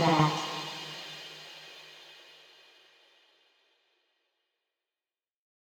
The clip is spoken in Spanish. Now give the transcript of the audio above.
Rara.